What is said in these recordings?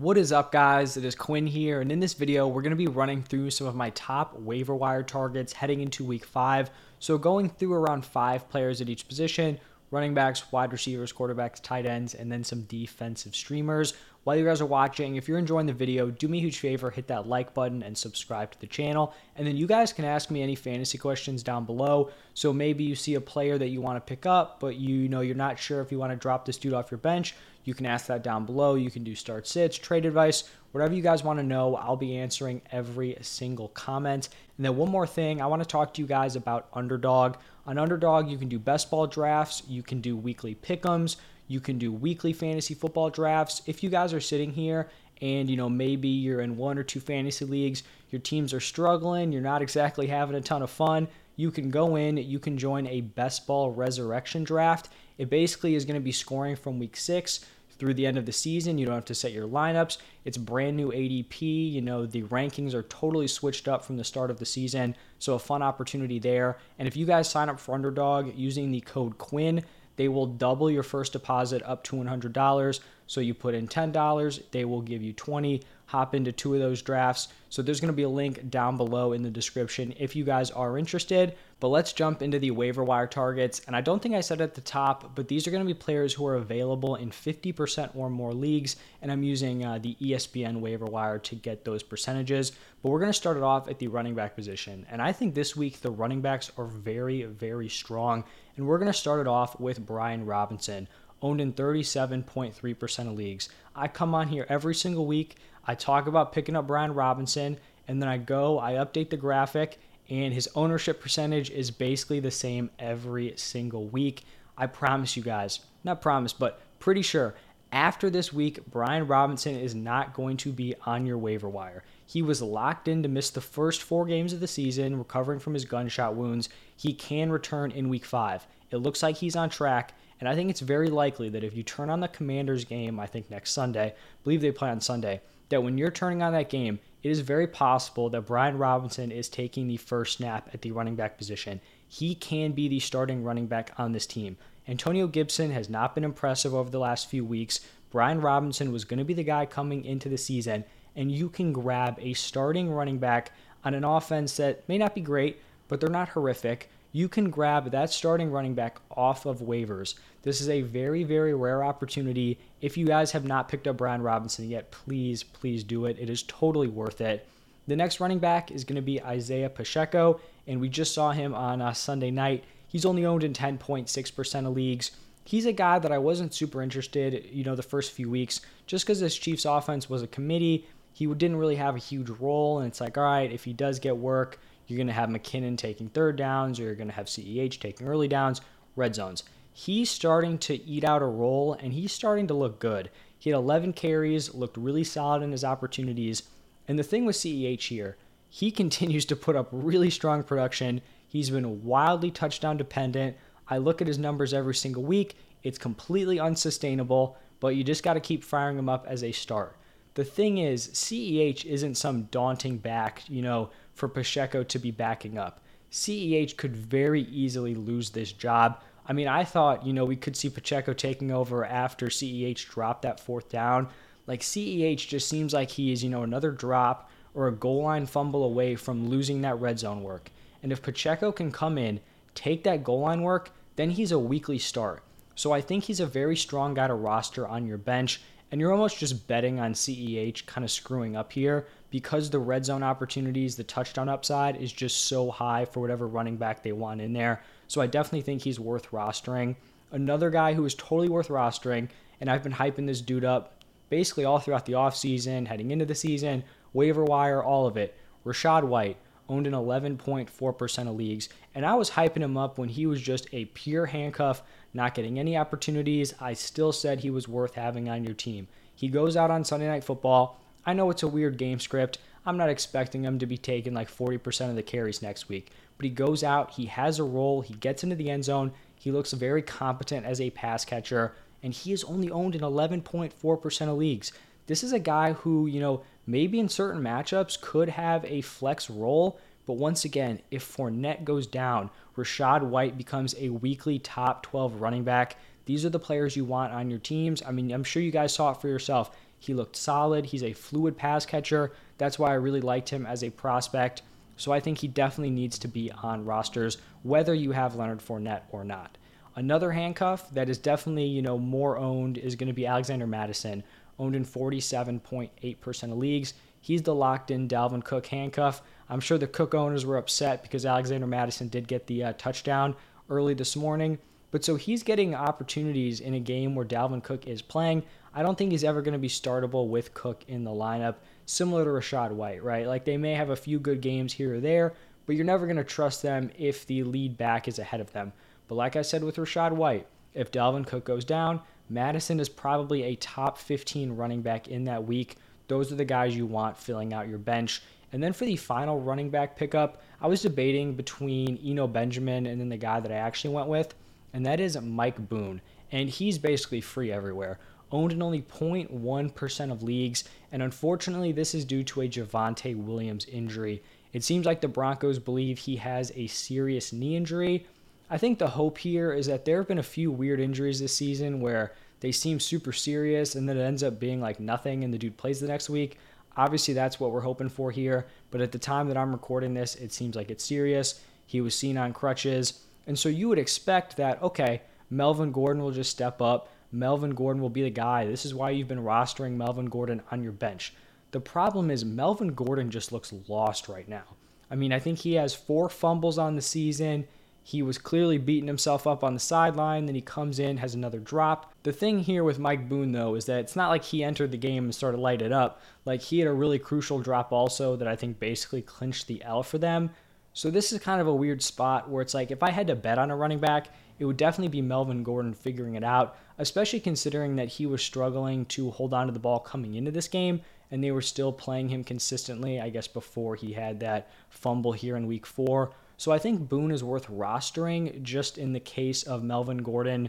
What is up, guys? It is Quinn here, and in this video, we're going to be running through some of my top waiver wire targets heading into week five. So, going through around five players at each position running backs, wide receivers, quarterbacks, tight ends, and then some defensive streamers. While you guys are watching, if you're enjoying the video, do me a huge favor, hit that like button and subscribe to the channel. And then you guys can ask me any fantasy questions down below. So maybe you see a player that you want to pick up, but you know you're not sure if you want to drop this dude off your bench. You can ask that down below. You can do start sits, trade advice, whatever you guys want to know. I'll be answering every single comment. And then one more thing, I want to talk to you guys about Underdog. On Underdog, you can do best ball drafts, you can do weekly pickums, you can do weekly fantasy football drafts. If you guys are sitting here and you know maybe you're in one or two fantasy leagues, your teams are struggling, you're not exactly having a ton of fun, you can go in, you can join a best ball resurrection draft. It basically is going to be scoring from week 6 through the end of the season. You don't have to set your lineups. It's brand new ADP. You know, the rankings are totally switched up from the start of the season. So, a fun opportunity there. And if you guys sign up for Underdog using the code QUINN, they will double your first deposit up to $100. So you put in $10, they will give you 20 hop into two of those drafts. So there's going to be a link down below in the description if you guys are interested. But let's jump into the waiver wire targets. And I don't think I said at the top, but these are going to be players who are available in 50% or more leagues. And I'm using uh, the ESPN waiver wire to get those percentages. But we're going to start it off at the running back position. And I think this week the running backs are very, very strong. And we're going to start it off with Brian Robinson owned in 37.3% of leagues. I come on here every single week. I talk about picking up Brian Robinson, and then I go, I update the graphic, and his ownership percentage is basically the same every single week. I promise you guys, not promise, but pretty sure after this week, Brian Robinson is not going to be on your waiver wire. He was locked in to miss the first four games of the season, recovering from his gunshot wounds. He can return in week five. It looks like he's on track, and I think it's very likely that if you turn on the Commanders game, I think next Sunday, I believe they play on Sunday, that when you're turning on that game, it is very possible that Brian Robinson is taking the first snap at the running back position. He can be the starting running back on this team. Antonio Gibson has not been impressive over the last few weeks. Brian Robinson was going to be the guy coming into the season, and you can grab a starting running back on an offense that may not be great, but they're not horrific you can grab that starting running back off of waivers. This is a very, very rare opportunity. If you guys have not picked up Brian Robinson yet, please, please do it. It is totally worth it. The next running back is going to be Isaiah Pacheco, and we just saw him on uh, Sunday night. He's only owned in 10.6% of leagues. He's a guy that I wasn't super interested, you know, the first few weeks, just because this Chiefs offense was a committee. He didn't really have a huge role, and it's like, all right, if he does get work, you're going to have McKinnon taking third downs, or you're going to have CEH taking early downs, red zones. He's starting to eat out a role, and he's starting to look good. He had 11 carries, looked really solid in his opportunities. And the thing with CEH here, he continues to put up really strong production. He's been wildly touchdown dependent. I look at his numbers every single week. It's completely unsustainable, but you just got to keep firing him up as a start. The thing is, CEH isn't some daunting back, you know, for Pacheco to be backing up. CEH could very easily lose this job. I mean, I thought, you know, we could see Pacheco taking over after CEH dropped that fourth down. Like, CEH just seems like he is, you know, another drop or a goal line fumble away from losing that red zone work. And if Pacheco can come in, take that goal line work, then he's a weekly start. So I think he's a very strong guy to roster on your bench. And you're almost just betting on CEH kind of screwing up here because the red zone opportunities, the touchdown upside is just so high for whatever running back they want in there. So I definitely think he's worth rostering. Another guy who is totally worth rostering, and I've been hyping this dude up basically all throughout the offseason, heading into the season, waiver wire, all of it. Rachaad White owned in 11.4% of leagues, and I was hyping him up when he was just a pure handcuff, not getting any opportunities. I still said he was worth having on your team. He goes out on Sunday Night Football I know it's a weird game script. I'm not expecting him to be taking like 40% of the carries next week, but he goes out, he has a role, he gets into the end zone, he looks very competent as a pass catcher, and he is only owned in 11.4% of leagues. This is a guy who, you know, maybe in certain matchups could have a flex role, but once again, if Fournette goes down, Rachaad White becomes a weekly top 12 running back. These are the players you want on your teams. I mean, I'm sure you guys saw it for yourself. He looked solid. He's a fluid pass catcher. That's why I really liked him as a prospect. So I think he definitely needs to be on rosters, whether you have Leonard Fournette or not. Another handcuff that is definitely, you know, more owned is going to be Alexander Mattison, owned in 47.8% of leagues. He's the locked in Dalvin Cook handcuff. I'm sure the Cook owners were upset because Alexander Mattison did get the uh, touchdown early this morning. But so he's getting opportunities in a game where Dalvin Cook is playing. I don't think he's ever going to be startable with Cook in the lineup, similar to Rachaad White, right? Like they may have a few good games here or there, but you're never going to trust them if the lead back is ahead of them. But like I said with Rachaad White, if Dalvin Cook goes down, Mattison is probably a top 15 running back in that week. Those are the guys you want filling out your bench. And then for the final running back pickup, I was debating between Eno Benjamin and then the guy that I actually went with, and that is Mike Boone. And he's basically free everywhere. Owned in only 0.1% of leagues, and unfortunately, this is due to a Javonte Williams injury. It seems like the Broncos believe he has a serious knee injury. I think the hope here is that there have been a few weird injuries this season where they seem super serious and then it ends up being like nothing and the dude plays the next week. Obviously, that's what we're hoping for here. But at the time that I'm recording this, it seems like it's serious. He was seen on crutches. And so you would expect that, okay, Melvin Gordon will just step up. Melvin Gordon will be the guy. This is why you've been rostering Melvin Gordon on your bench. The problem is Melvin Gordon just looks lost right now. I mean, I think he has four fumbles on the season. He was clearly beating himself up on the sideline. Then he comes in, has another drop. The thing here with Mike Boone, though, is that it's not like he entered the game and started light it up. Like he had a really crucial drop also that I think basically clinched the L for them. So this is kind of a weird spot where it's like if I had to bet on a running back, it would definitely be Melvin Gordon figuring it out, especially considering that he was struggling to hold on to the ball coming into this game and they were still playing him consistently, I guess, before he had that fumble here in week four. So I think Boone is worth rostering just in the case of Melvin Gordon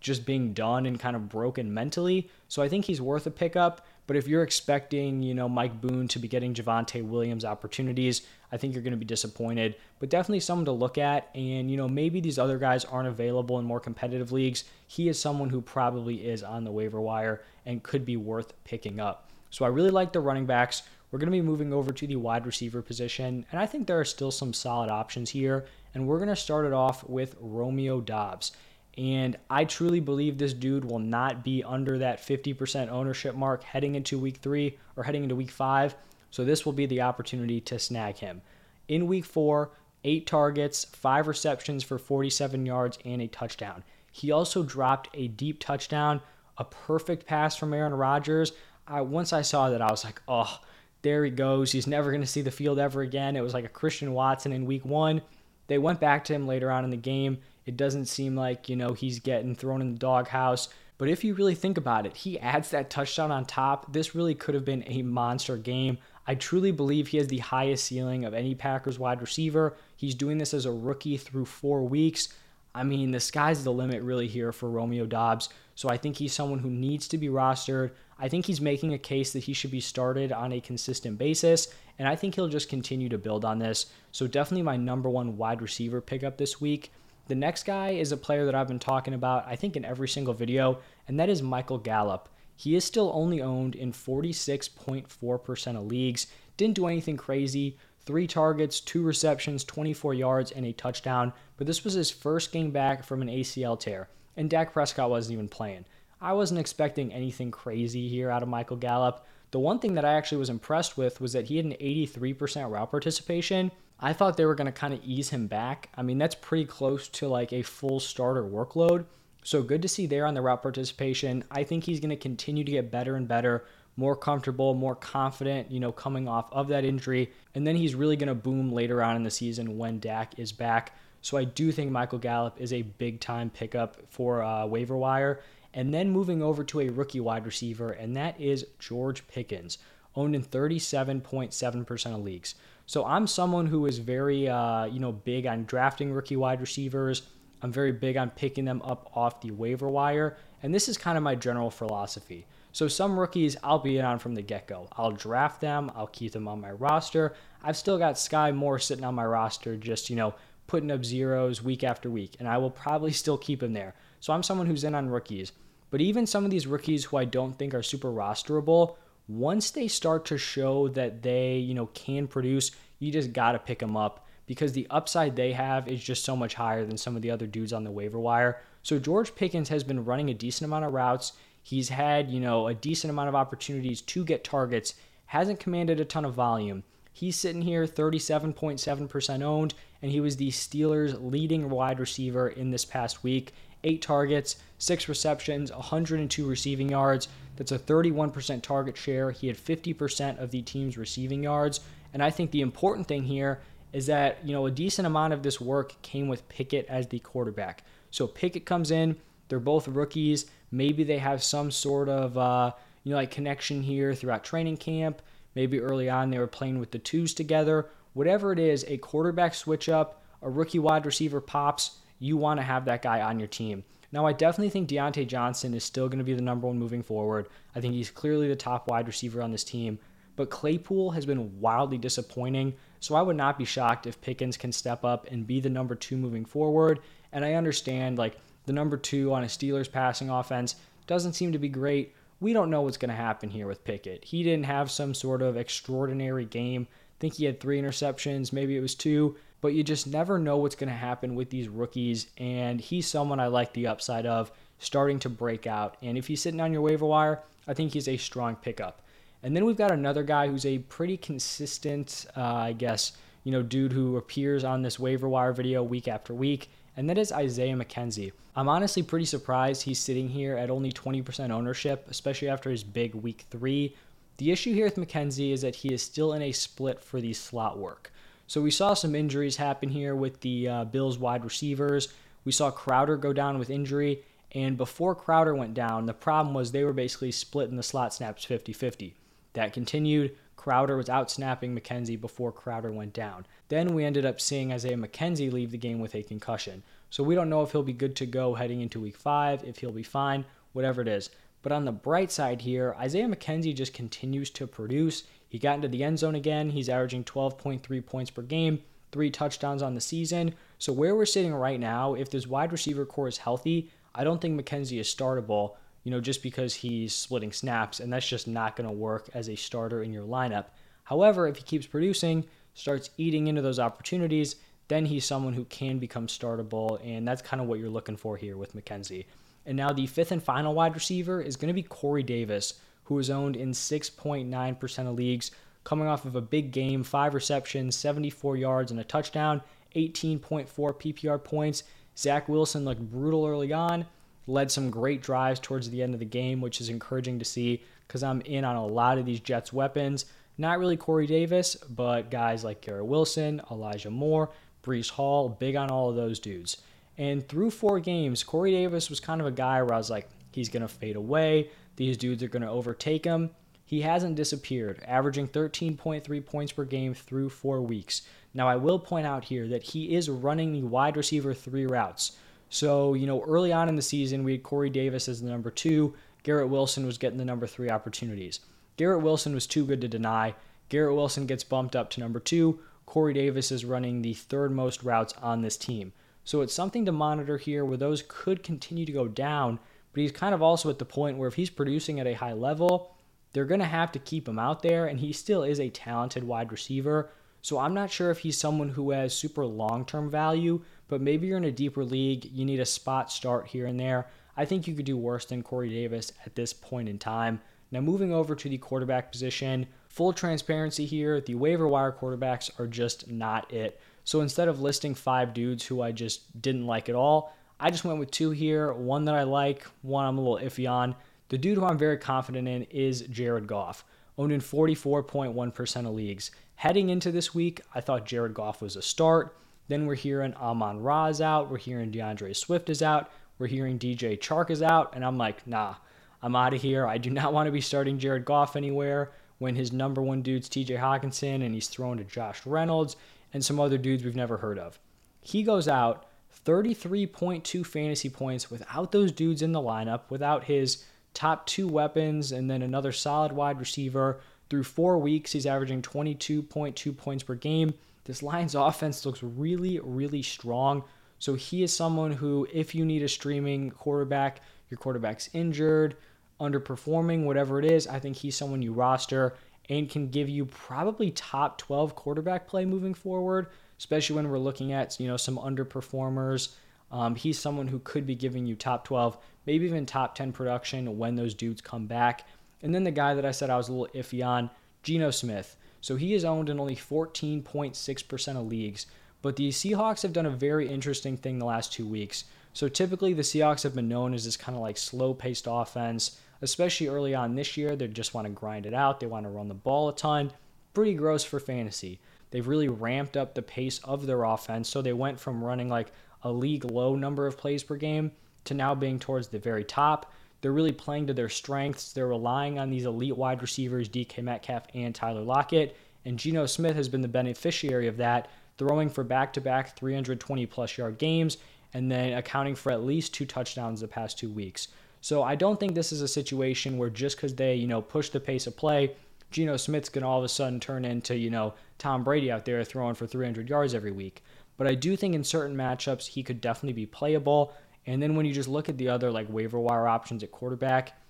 just being done and kind of broken mentally. So I think he's worth a pickup. But if you're expecting, you know, Mike Boone to be getting Javonte Williams opportunities, I think you're going to be disappointed. But definitely someone to look at. And, you know, maybe these other guys aren't available in more competitive leagues. He is someone who probably is on the waiver wire and could be worth picking up. So I really like the running backs. We're going to be moving over to the wide receiver position, and I think there are still some solid options here. And we're going to start it off with Romeo Doubs. And I truly believe this dude will not be under that 50% ownership mark heading into week three or heading into week five. So this will be the opportunity to snag him. In week four, eight targets, five receptions for 47 yards, and a touchdown. He also dropped a deep touchdown, a perfect pass from Aaron Rodgers. I, once I saw that, I was like, oh, there he goes. He's never going to see the field ever again. It was like a Christian Watson in week one. They went back to him later on in the game. It doesn't seem like, you know, he's getting thrown in the doghouse. But if you really think about it, he adds that touchdown on top. This really could have been a monster game. I truly believe he has the highest ceiling of any Packers wide receiver. He's doing this as a rookie through four weeks. I mean, the sky's the limit really here for Romeo Doubs. So I think he's someone who needs to be rostered. I think he's making a case that he should be started on a consistent basis, and I think he'll just continue to build on this. So definitely my number one wide receiver pickup this week. The next guy is a player that I've been talking about, I think, in every single video, and that is Michael Gallup. He is still only owned in 46.4% of leagues. Didn't do anything crazy. Three targets, two receptions, 24 yards, and a touchdown. But this was his first game back from an ACL tear, and Dak Prescott wasn't even playing. I wasn't expecting anything crazy here out of Michael Gallup. The one thing that I actually was impressed with was that he had an 83% route participation. I thought they were going to kind of ease him back. I mean, that's pretty close to like a full starter workload. So good to see there on the route participation. I think he's going to continue to get better and better, more comfortable, more confident, you know, coming off of that injury. And then he's really going to boom later on in the season when Dak is back. So I do think Michael Gallup is a big time pickup for uh, waiver wire. And then moving over to a rookie wide receiver, and that is George Pickens, owned in 37.7% of leagues. So I'm someone who is very, uh, you know, big on drafting rookie wide receivers. I'm very big on picking them up off the waiver wire, and this is kind of my general philosophy. So some rookies I'll be in on from the get-go. I'll draft them, I'll keep them on my roster. I've still got Skyy Moore sitting on my roster, just you know, putting up zeros week after week, and I will probably still keep him there. So I'm someone who's in on rookies. But even some of these rookies who I don't think are super rosterable, once they start to show that they, you know, can produce, you just got to pick them up because the upside they have is just so much higher than some of the other dudes on the waiver wire. So George Pickens has been running a decent amount of routes. He's had, you know, a decent amount of opportunities to get targets, hasn't commanded a ton of volume. He's sitting here 37.7% owned, and he was the Steelers' leading wide receiver in this past week. Eight targets, six receptions, 102 receiving yards. That's a 31% target share. He had 50% of the team's receiving yards. And I think the important thing here is that, you know, a decent amount of this work came with Pickett as the quarterback. So Pickett comes in, they're both rookies. Maybe they have some sort of, uh, you know, like connection here throughout training camp. Maybe early on they were playing with the twos together. Whatever it is, a quarterback switch up, a rookie wide receiver pops, you want to have that guy on your team. Now, I definitely think Diontae Johnson is still going to be the number one moving forward. I think he's clearly the top wide receiver on this team. But Claypool has been wildly disappointing, so I would not be shocked if Pickens can step up and be the number two moving forward. And I understand, like, the number two on a Steelers passing offense doesn't seem to be great, we don't know what's going to happen here with Pickett. He didn't have some sort of extraordinary game. I think he had three interceptions, maybe it was two, but you just never know what's going to happen with these rookies. And he's someone I like the upside of starting to break out. And if he's sitting on your waiver wire, I think he's a strong pickup. And then we've got another guy who's a pretty consistent, uh, I guess, you know, dude who appears on this waiver wire video week after week and that is Isaiah McKenzie. I'm honestly pretty surprised he's sitting here at only 20% ownership, especially after his big week three. The issue here with McKenzie is that he is still in a split for the slot work. So we saw some injuries happen here with the uh, Bills wide receivers. We saw Crowder go down with injury, and before Crowder went down, the problem was they were basically splitting the slot snaps 50 50. That continued. Crowder was out snapping McKenzie before Crowder went down. Then we ended up seeing Isaiah McKenzie leave the game with a concussion. So we don't know if he'll be good to go heading into week five, if he'll be fine, whatever it is. But on the bright side here, Isaiah McKenzie just continues to produce. He got into the end zone again. He's averaging 12.3 points per game, three touchdowns on the season. So where we're sitting right now, if this wide receiver corps is healthy, I don't think McKenzie is startable you know, just because he's splitting snaps, and that's just not going to work as a starter in your lineup. However, if he keeps producing, starts eating into those opportunities, then he's someone who can become startable, and that's kind of what you're looking for here with McKenzie. And now the fifth and final wide receiver is going to be Corey Davis, who is owned in 6.9% of leagues, coming off of a big game, five receptions, 74 yards, and a touchdown, 18.4 PPR points. Zach Wilson looked brutal early on led some great drives towards the end of the game, which is encouraging to see because I'm in on a lot of these Jets weapons. Not really Corey Davis, but guys like Garrett Wilson, Elijah Moore, Breece Hall, big on all of those dudes. And through four games, Corey Davis was kind of a guy where I was like, he's going to fade away. These dudes are going to overtake him. He hasn't disappeared, averaging 13.3 points per game through four weeks. Now, I will point out here that he is running the wide receiver three routes. So, you know, early on in the season, we had Corey Davis as the number two. Garrett Wilson was getting the number three opportunities. Garrett Wilson was too good to deny. Garrett Wilson gets bumped up to number two. Corey Davis is running the third most routes on this team. So it's something to monitor here where those could continue to go down, but he's kind of also at the point where if he's producing at a high level, they're going to have to keep him out there, and he still is a talented wide receiver. So I'm not sure if he's someone who has super long term value, but maybe you're in a deeper league, you need a spot start here and there. I think you could do worse than Corey Davis at this point in time. Now, moving over to the quarterback position, full transparency here, the waiver wire quarterbacks are just not it. So instead of listing five dudes who I just didn't like at all, I just went with two here. One that I like, one I'm a little iffy on. The dude who I'm very confident in is Jared Goff, owned in 44.1% of leagues. Heading into this week, I thought Jared Goff was a start. Then we're hearing Amon Ra is out. We're hearing D'Andre Swift is out. We're hearing DJ Chark is out. And I'm like, nah, I'm out of here. I do not want to be starting Jared Goff anywhere when his number one dude's TJ Hockenson and he's thrown to Josh Reynolds and some other dudes we've never heard of. He goes out 33.2 fantasy points without those dudes in the lineup, without his top two weapons, and then another solid wide receiver. Through four weeks, he's averaging 22.2 points per game. This Lions offense looks really, really strong. So he is someone who, if you need a streaming quarterback, your quarterback's injured, underperforming, whatever it is, I think he's someone you roster and can give you probably top 12 quarterback play moving forward, especially when we're looking at, you know, some underperformers. Um, he's someone who could be giving you top 12, maybe even top 10 production when those dudes come back. And then the guy that I said I was a little iffy on, Geno Smith. So he is owned in only 14.6% of leagues. But the Seahawks have done a very interesting thing the last two weeks. So typically the Seahawks have been known as this kind of like slow paced offense, especially early on this year. They just want to grind it out, they want to run the ball a ton. Pretty gross for fantasy. They've really ramped up the pace of their offense. So they went from running like a league low number of plays per game to now being towards the very top. They're really playing to their strengths. They're relying on these elite wide receivers, DK Metcalf and Tyler Lockett. And Geno Smith has been the beneficiary of that, throwing for back to back 320 plus yard games and then accounting for at least two touchdowns the past two weeks. So I don't think this is a situation where just because they, you know, push the pace of play, Geno Smith's going to all of a sudden turn into, you know, Tom Brady out there throwing for 300 yards every week. But I do think in certain matchups, he could definitely be playable. And then when you just look at the other like waiver wire options at quarterback,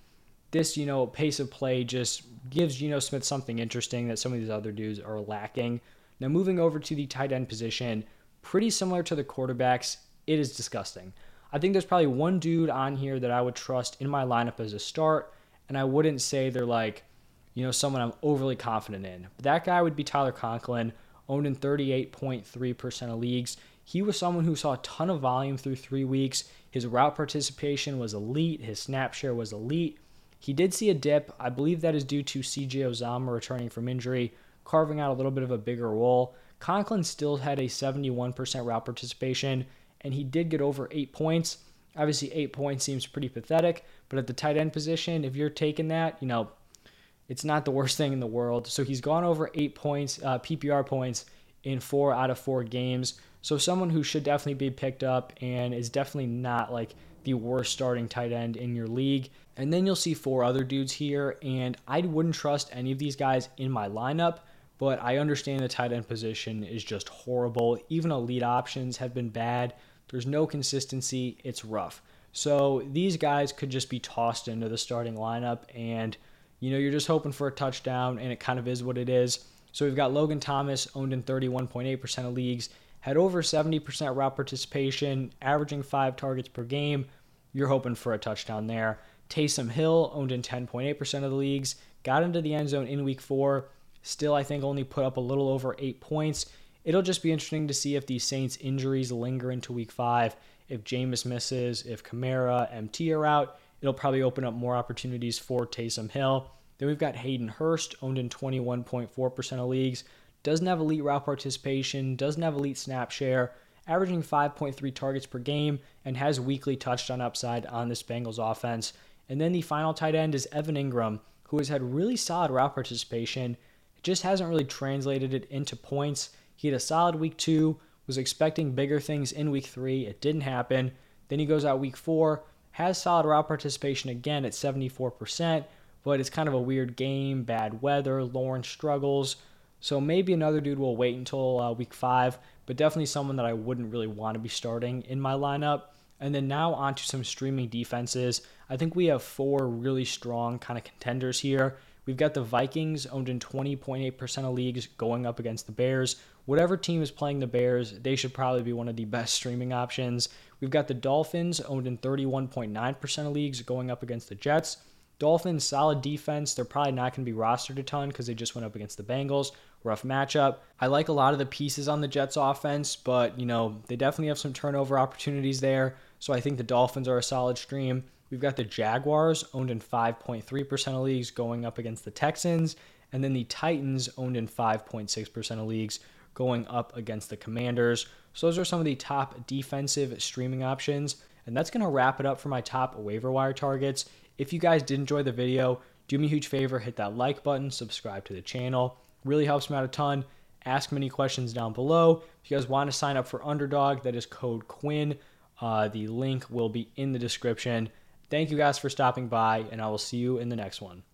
this, you know, pace of play just gives Geno Smith something interesting that some of these other dudes are lacking. Now, moving over to the tight end position, pretty similar to the quarterbacks, it is disgusting. I think there's probably one dude on here that I would trust in my lineup as a start, and I wouldn't say they're like, you know, someone I'm overly confident in. But that guy would be Tyler Conklin, owned in 38.3% of leagues. He was someone who saw a ton of volume through three weeks. His route participation was elite. His snap share was elite. He did see a dip. I believe that is due to CJ Uzomah returning from injury, carving out a little bit of a bigger role. Conklin still had a 71% route participation, and he did get over eight points. Obviously, eight points seems pretty pathetic, but at the tight end position, if you're taking that, you know, it's not the worst thing in the world. So he's gone over eight points, uh, PPR points in four out of four games. So someone who should definitely be picked up and is definitely not like the worst starting tight end in your league. And then you'll see four other dudes here, and I wouldn't trust any of these guys in my lineup. But I understand the tight end position is just horrible. Even elite options have been bad. There's no consistency. It's rough. So these guys could just be tossed into the starting lineup, and you know you're just hoping for a touchdown, and it kind of is what it is. So we've got Logan Thomas owned in 31.8% of leagues had over 70% route participation, averaging five targets per game. You're hoping for a touchdown there. Taysom Hill owned in 10.8% of the leagues, got into the end zone in week four. Still, I think only put up a little over eight points. It'll just be interesting to see if these Saints injuries linger into week five. If Jameis misses, if Kamara, MT are out, it'll probably open up more opportunities for Taysom Hill. Then we've got Hayden Hurst, owned in 21.4% of leagues doesn't have elite route participation, doesn't have elite snap share, averaging 5.3 targets per game, and has weekly touchdown upside on this Bengals offense. And then the final tight end is Evan Engram, who has had really solid route participation. Just hasn't really translated it into points. He had a solid week two, was expecting bigger things in week three. It didn't happen. Then he goes out week four, has solid route participation again at 74%, but it's kind of a weird game, bad weather, Lawrence struggles. So maybe another dude will wait until uh, week five, but definitely someone that I wouldn't really want to be starting in my lineup. And then now onto some streaming defenses. I think we have four really strong kind of contenders here. We've got the Vikings owned in 20.8% of leagues going up against the Bears. Whatever team is playing the Bears, they should probably be one of the best streaming options. We've got the Dolphins owned in 31.9% of leagues going up against the Jets. Dolphins, solid defense. They're probably not going to be rostered a ton because they just went up against the Bengals. Rough matchup. I like a lot of the pieces on the Jets offense, but, you know, they definitely have some turnover opportunities there. So I think the Dolphins are a solid stream. We've got the Jaguars owned in 5.3% of leagues going up against the Texans. And then the Titans owned in 5.6% of leagues going up against the Commanders. So those are some of the top defensive streaming options. And that's going to wrap it up for my top waiver wire targets. If you guys did enjoy the video, do me a huge favor, hit that like button, subscribe to the channel. Really helps me out a ton. Ask me any questions down below. If you guys want to sign up for Underdog, that is code Quinn. Uh, the link will be in the description. Thank you guys for stopping by, and I will see you in the next one.